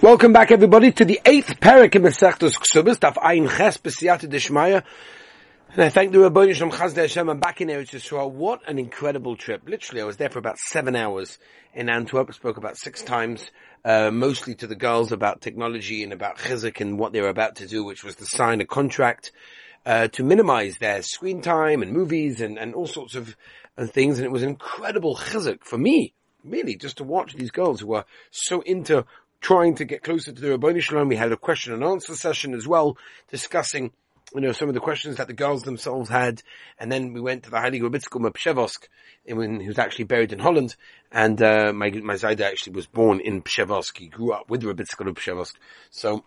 Welcome back, everybody, to the eighth parak in Masechtos Ksubas, Daf Ayin Ches. And I thank the Rabbi Shalom Chazdei Hashem. I'm back in Eretz Yisrael. What an incredible trip. Literally, I was there for about seven hours in Antwerp. I spoke about six times, uh, mostly to the girls about technology and about chizuk and what they were about to do, which was to sign a contract, uh, to minimize their screen time and movies and, and all sorts of uh, things. And it was an incredible chizuk for me, really, just to watch these girls who were so into trying to get closer to the Rabboni Shalom. We had a question and answer session as well, discussing, you know, some of the questions that the girls themselves had. And then we went to the Heilige Rabitzkel Pshevosk, and when he was actually buried in Holland. And, uh, my, my Zayda actually was born in Pshevosk. He grew up with Rabitzkel Pshevosk. So,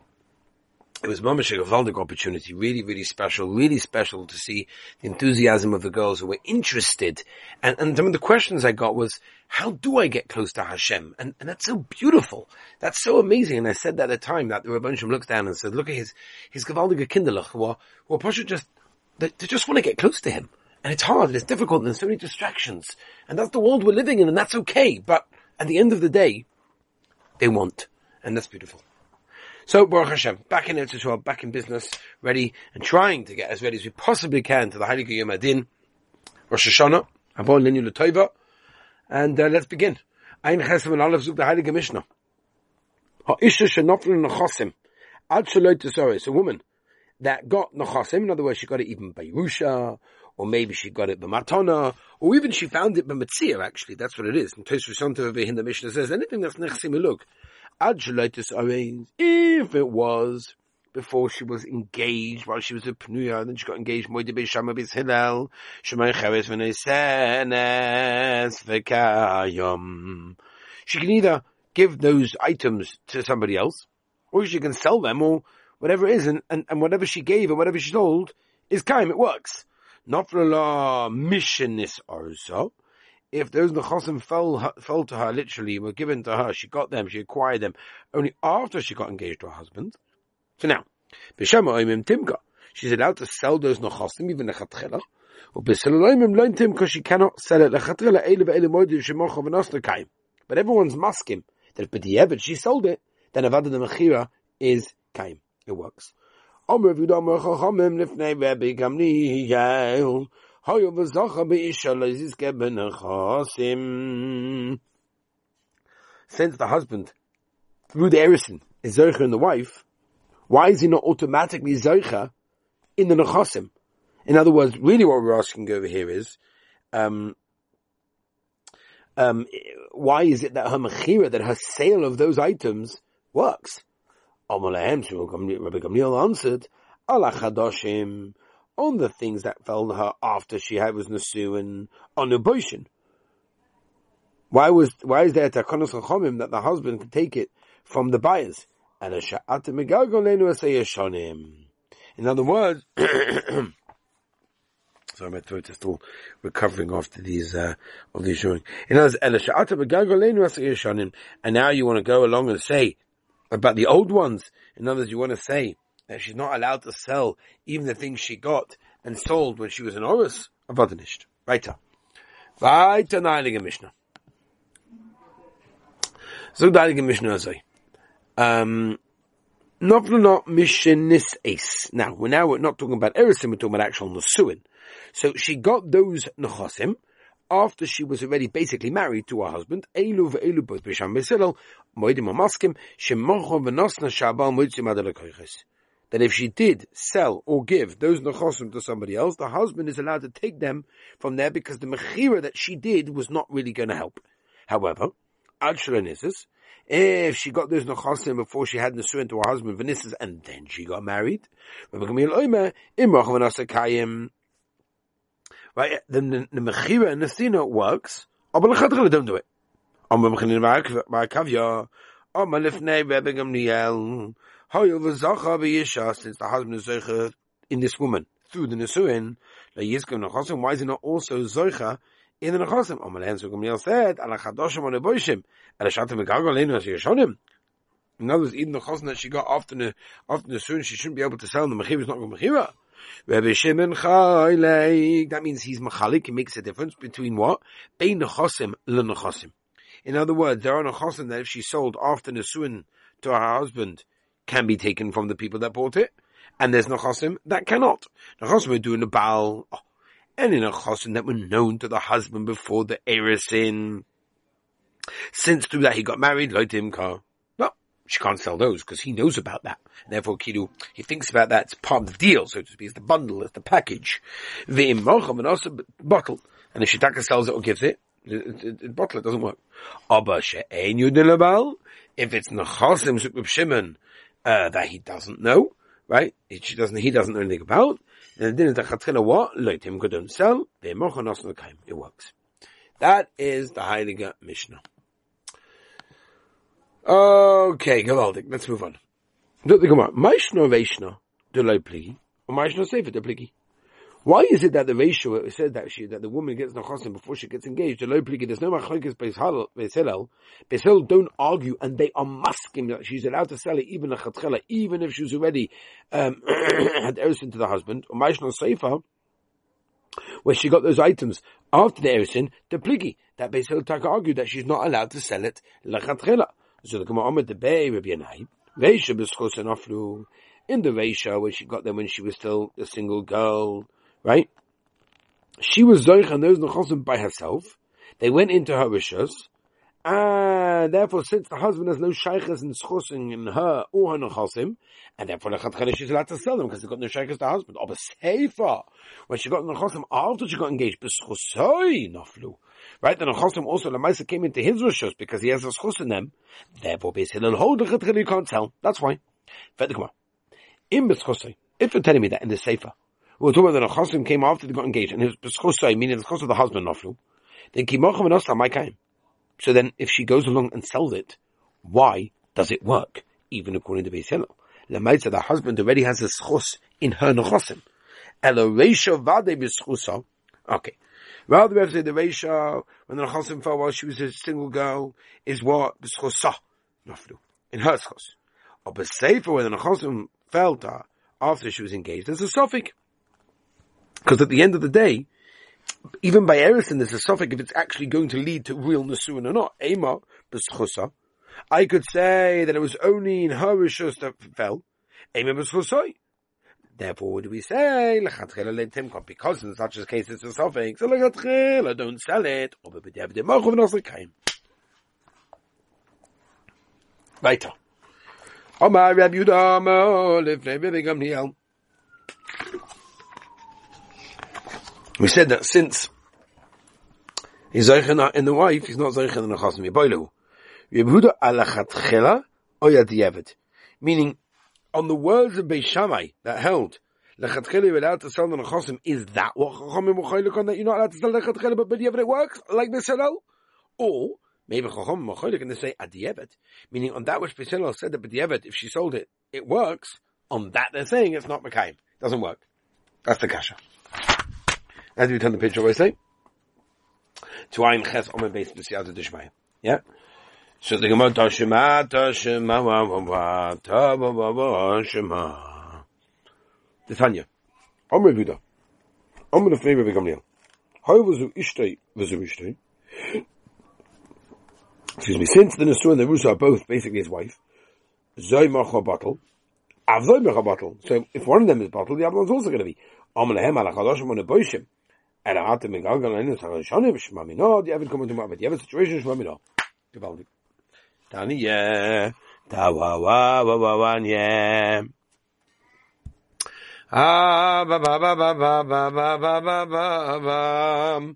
it was mamish a gewaldig opportunity, really, really special, really special to see the enthusiasm of the girls who were interested. And, and some of the questions I got was, how do I get close to Hashem? And, and that's so beautiful. That's so amazing. And I said that at the time that the Rabban looks down and said, look at his, his gewaldige kinderlach, who are, who are just, they, they just want to get close to him. And it's hard, and it's difficult, and there's so many distractions. And that's the world we're living in, and that's okay. But at the end of the day, they want. And that's beautiful. So, Baruch Hashem, back in Eretz Yisrael, back in business, ready, and trying to get as ready as we possibly can to the Heilige Yom Adin, Rosh Hashanah, Abon Linu L'Toiva, and uh, let's begin. Ein Chesem and Aleph Zug the Heilige Mishnah. Ha'isha shenoflu nechosim, ad shaloi tesoris, a woman that got nechosim, in other words, she got it even by Yerusha, or maybe she got it by Matana, or even she found it by Metzia, actually, that's what it is. And Tosfos Yontiv over here the Mishnah says, anything that's nechsim look, if it was before she was engaged, while she was a Pnuya, and then she got engaged, Moide Beishama Bis Hillel, Shemay Cheres V'Neisenes V'Kayom. She can either give those items to somebody else, or she can sell them, or whatever it is, and, and, and whatever she gave or whatever she sold is kaim, it works. Not for a law missionis also if those nechosim fell, fell to her literally, were given to her, she got them, she acquired them only after she got engaged to her husband. So now, oimim timka, she's allowed to sell those nechosim, even or b'saloimim loin timka, she cannot sell it ele ve'ele moedu shemocha v'nosna kaim. But everyone's masking that if b'di'evet she sold it, then avada the mechira is kaim. It works. Omer v'yudam chachamim lifnei Rebbe Gamliel, since the husband, through the erison, is Zercha in the wife, why is he not automatically Zercha in the Nechasim? In other words, really what we're asking over here is, um, um, why is it that her mechira, that her sale of those items works? Rabbi Gamliel answered, Allah Chadoshim, on the things that fell to her after she had was Nasu and on abortion. Why was why is there takonos chachomim that the husband can take it from the buyers? And In other words, sorry, my throat is still recovering after these uh, of these showing. In other words, and now you want to go along and say about the old ones. In other words, you want to say that she's not allowed to sell even the things she got and sold when she was an Oris, aber nicht. Weiter. Weiter Heilige Mishnah. So Mishnah. Um, not not ace. Now, we're now we're not talking about Erisim, we're talking about actual Nasuin. So she got those Nechosim after she was already basically married to her husband. Elu both shabal that if she did sell or give those nechosim to somebody else, the husband is allowed to take them from there because the mechira that she did was not really going to help. However, if she got those nechosim before she had nesuin to her husband and then she got married, right? The, the mechira and the thina works. but the don't do it. Since the husband is Zoicha in this woman through the Nesuin, why is he not also Zoicha in the Nechosim? Omer so Gamliel said, Ala Chadoshim on Eboishim, Ala Shatim Megagalenu as Yeshonim. In other words, even the chosin that she got after the after the soon, she shouldn't be able to sell. The mechira is not going mechira. Rabbi Shimon That means he's machalik. He makes a difference between what bein nechosim le nechosim. In other words, there are nechosim that if she sold after nesuin to her husband can be taken from the people that bought it, and there's Nechosim that cannot. Nechosim were doing a Baal, oh, any Nechosim that were known to the husband before the Erisin. Since through that he got married, Loitimka. Well, she can't sell those because he knows about that. And therefore, Kidu, he thinks about that. It's part of the deal, so to speak. It's the bundle, it's the package. The and also bottle. And if Shitaka sells it or gives it, the bottle it doesn't work. If it's nechasim with Shimon, uh, that he doesn't know, right? She doesn't, he doesn't know anything about, then the din the chatchila what? Loitim kodon sell, ve'mocha nos It works. That is the Heilige Mishnah. Okay, gewaldig. Let's move on. The Gemara. Maishno veishno de lo pligi, or maishno sefer de pligi. Why is it that the ratio said that she that the woman gets nachasim before she gets engaged? The low pligi, there's no machlokes beis Hillel. Beis don't argue, and they are masking that she's allowed to sell it even a chatchela, even if she's already um, had erison to the husband. Or maishno sefer, where she got those items after the erison, the pligi that Beis Hillel argued that she's not allowed to sell it lachatchela. So the Gemara Omer the Bay Rabbi Yanai, Reisha b'schos aflu in the Reisha where she got them when she was still a single girl, right? She was zoich and those nechosim by herself. They went into her rishas, and therefore, since the husband has no shaykhs and schossing in her or her nechosim, and therefore the she's allowed to sell them because they've got no shaykhs to husband. Or sefer when she got nechosim after she got engaged, b'schosoi naflu. Right? The Nechosim also, Lamaisa came into his Rishos because he has a schos in them. Therefore, Beis Hillel hold the you can't tell. That's why. If you're telling me that in the Sefer, we're talking about the Nechosim came after they got engaged, and his Beschosai, meaning the schos of the husband, Naflu, then Kimochim and Osam, my came. So then, if she goes along and sells it, why does it work? Even according to Beis Hillel. Lamaisa, the husband already has a schos in her Nechosim. Okay. Rather, we have to say the Reisha, when the Nechasim fell while she was a single girl, is what? B'schosa. Naflu. In her schos. Or B'sefer, when the Nechasim fell to her after she was engaged, there's a suffix. Because at the end of the day, even by Erison, there's a suffix if it's actually going to lead to real Nasuin or not. Ema, B'schosa. I could say that it was only in her Rishos that fell. Ema B'schosoi. Therefore, do we say? Because in such a case it's a suffix. So don't sell it. Reb Yudah Lifnei Gamliel. We said that since he's zeichen in the wife, he's not zeichen in the chasm yiboilu. Yehuda alachatchela oyad Meaning, on the words of Beis Shammai that held lechatchila you're allowed to sell the nechosim. Is that what Chachamim were on that you're not allowed to sell lechatchila, but b'diavad it works like Beis oh? Or maybe Chachamim were and they say adiavad, meaning on that which Beis said that b'diavad if she sold it, it works. On that they're saying it's not Mekayim, doesn't work. That's the kasha. As we turn the picture, we say to Ein Ches Omer Beis B'Siyata Dishmaya. Yeah. So the Gemara Tashima Tashima Wa Wa Wa Ta Wa Wa Wa Shema. The Tanya. Omer Buddha. Omer the Fnei Rabbi Gamliel. How was you Ishtay was you Ishtay? Excuse me. Since the Nesur and the Rusa are both basically his wife, Zoy Bottle, Avzoy Bottle. So if one of them is bottle, the other one's also going to be. And I had to make you haven't. Gewaltig. Tanya, Tawawa, Wawawanye. Ah, ba ba ba ba ba ba ba ba ba ba ba.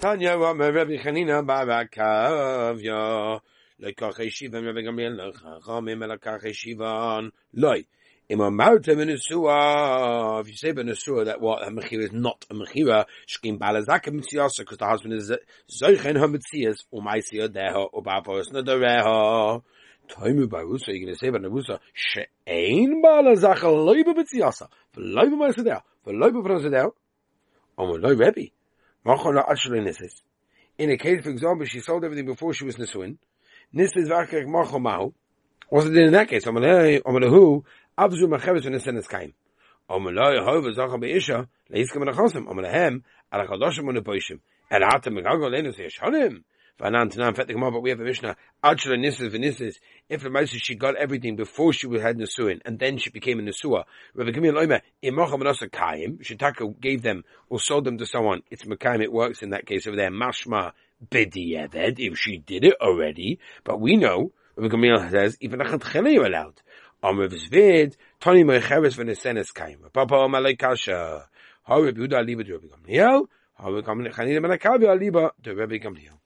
Tanya, Wame, rebi Chanina, ben Akavya. לקח ישיבן רבי גמליאל לחכמים ולקח ישיבן. לוי. If you say Benisua that what? A Mechira is not a Mechira, Shkim Balazaka Mitziyasa, because the husband is Zoichen her Mitziyas, Umaisiya Deha, Ubavoros Nadareha. Toimu Barusa, you're going to say Benarusa, Shein Balazaka Loiba Mitziyasa, Loiba Maisadel, Loiba Brasadel, Omo Loi Rebbe, Machona Ashrin Nisis. In a case, for example, she sold everything before she was Nisuin, Nisis Vakak Machomahu, Was it in that case, Omalehu, when it's in his kaim. Omeloi hove zacha beisha leiskem menachosim. Omelehem ala chadoshim unepoishim. El hatem megago lenu seyashonim. Vanan Tanan Fet the Gemara, but we have a Mishnah. Achla Nisas Venisis. If the Moses she got everything before she had Nisuin, and then she became a Nisua. Rabbi Gimel Oimer, Imacham Nasa Kayim, Shitaka gave them or sold them to someone. It's Makayim, it works in that case over there. Mashma Bedieved, if she did it already. But we know, Rabbi Gamil says, even a Chantchele you're allowed. Am wir wird Tony mei Harris wenn es sen es kein. Papa mal kasha. Habe du da liebe du bekommen. Ja, habe kommen kann ich mir da kabe lieber du wer bekommen hier.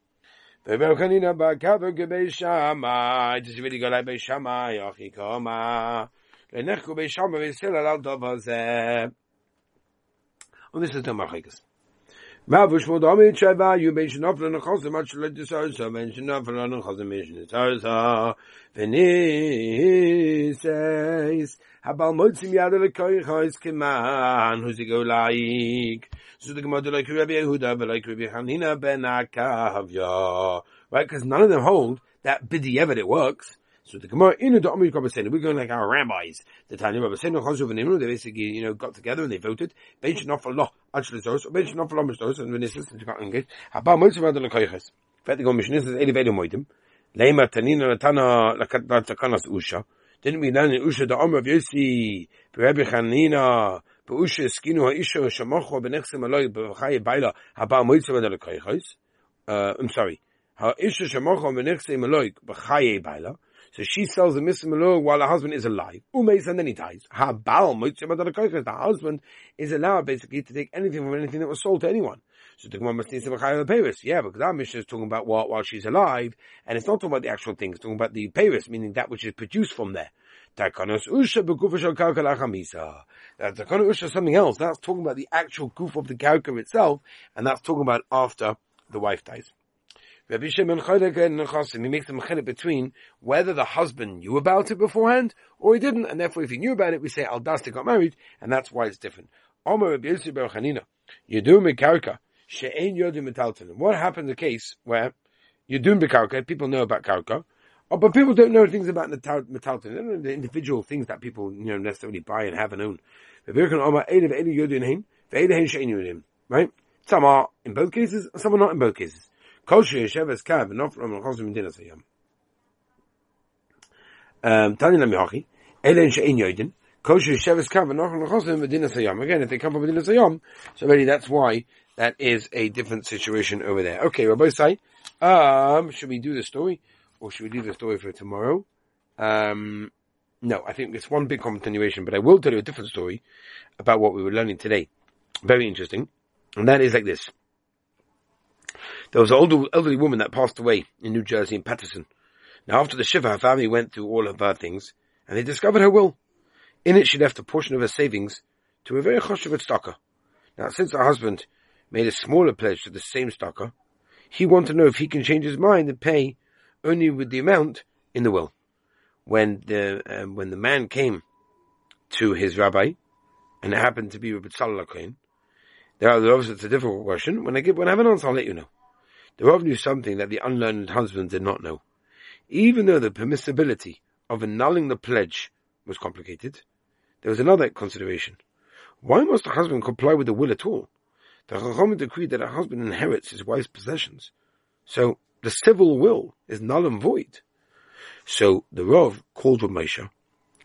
Wer wer kann ich aber kabe gebe shama. Das will ich gleich bei shama ja ich komma. Wenn ich gebe shama wir sel al da was. Und das ist der Machikes. Mavush mod amit shava you mention of the chazim much let this also mention of the chazim mention it also veni says habal motzim yad le koy chayz keman who's go like? So the gemara like Rabbi Yehuda but like Rabbi Hanina ben Akavya right? Because none of them hold that bidi it works so the Gemara in the Amir Kabbalah, we're going like our rabbis. The Tanya Rabbi Senu Chazuv and they basically, you know, got together and they voted. And and engaged. Haba Moshe Vadal Koyches. Fet Mishnah says, Eli Moidim. Leima Tanina Latana Usha. Didn't we learn in Usha the Amr of Yossi, Rabbi Chanina, Ha'isha Baila, Haba Moshe Vadal Koyches. Uh, I'm sorry. Ha'isha Baila. So she sells a mismalur while her husband is alive. Umeis and then he dies. The husband is allowed basically to take anything from anything that was sold to anyone. So the Gemara must need Paris. Yeah, because that mission is talking about what while she's alive, and it's not talking about the actual thing, it's talking about the Paris, meaning that which is produced from there. Takanos Usha That Takanos Usha is something else. That's talking about the actual goof of the karka itself, and that's talking about after the wife dies. Rabbi Shimon mechane between whether the husband knew about it beforehand or he didn't, and therefore if he knew about it, we say Al Dasti got married, and that's why it's different. Omer Rabbi Yossi Bar Chanina, Yedum Mekarka, She'en Yodim Metalton. What happened in the case where Yedum Mekarka, people know about Karka, Oh, but people don't know things about metalton. They don't know the individual things that people, you know, necessarily buy and have and own. Right? Some are in both cases, some are not in both cases. Kosher Yesheves Kav, not from Chosim Medina Sayam. Um, Tani Lam Yochi, Elen She'in Yoidin, Kosher Yesheves Kav, not from Chosim Medina Sayam. Again, if they come from Medina Sayam, so really that's why that is a different situation over there. Okay, Rabbi say, um, should we do the story? Or should we leave the story for tomorrow? Um, no, I think it's one big continuation, but I will tell you a different story about what we were learning today. Very interesting. And that is like this. There was an older, elderly woman that passed away in New Jersey in Paterson. Now after the Shiva, her family went through all of her things and they discovered her will. In it, she left a portion of her savings to a very choshevet stocker. Now since her husband made a smaller pledge to the same stocker, he wanted to know if he can change his mind and pay only with the amount in the will. When the, um, when the man came to his rabbi, and it happened to be Rabbi Kohen, there are obviously it's a difficult question. When I get when I have an answer, I'll let you know. The Rav knew something that the unlearned husband did not know. Even though the permissibility of annulling the pledge was complicated, there was another consideration. Why must the husband comply with the will at all? The Chacham decreed that a husband inherits his wife's possessions. So the civil will is null and void. So the Rav called Moshe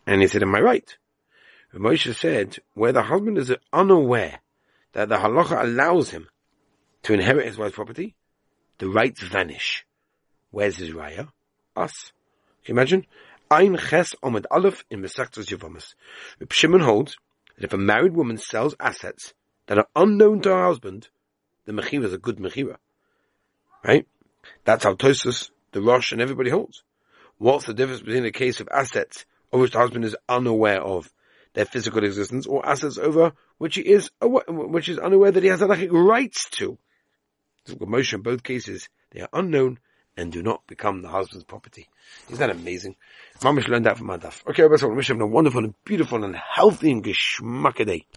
and he said, am I right? Moshe said, where the husband is unaware that the halacha allows him to inherit his wife's property, the rights vanish. Where's his raya? Us. Can you imagine? Ein ches omid aleph in Mesachtas Yavamas. Reb Shimon holds that if a married woman sells assets that are unknown to her husband, the mechira is a good mechira. Right? That's how Tosfos, the Rosh, and everybody holds. What's the difference between a case of assets of which the husband is unaware of their physical existence or assets over which he is aware, which is unaware that he has halachic rights to? So Moshe, in both cases, they are unknown and do not become the husband's property. Isn't that amazing? Mamish learned that from Adaf. Okay, Rabbi, I wish a wonderful and beautiful and healthy and geschmack day.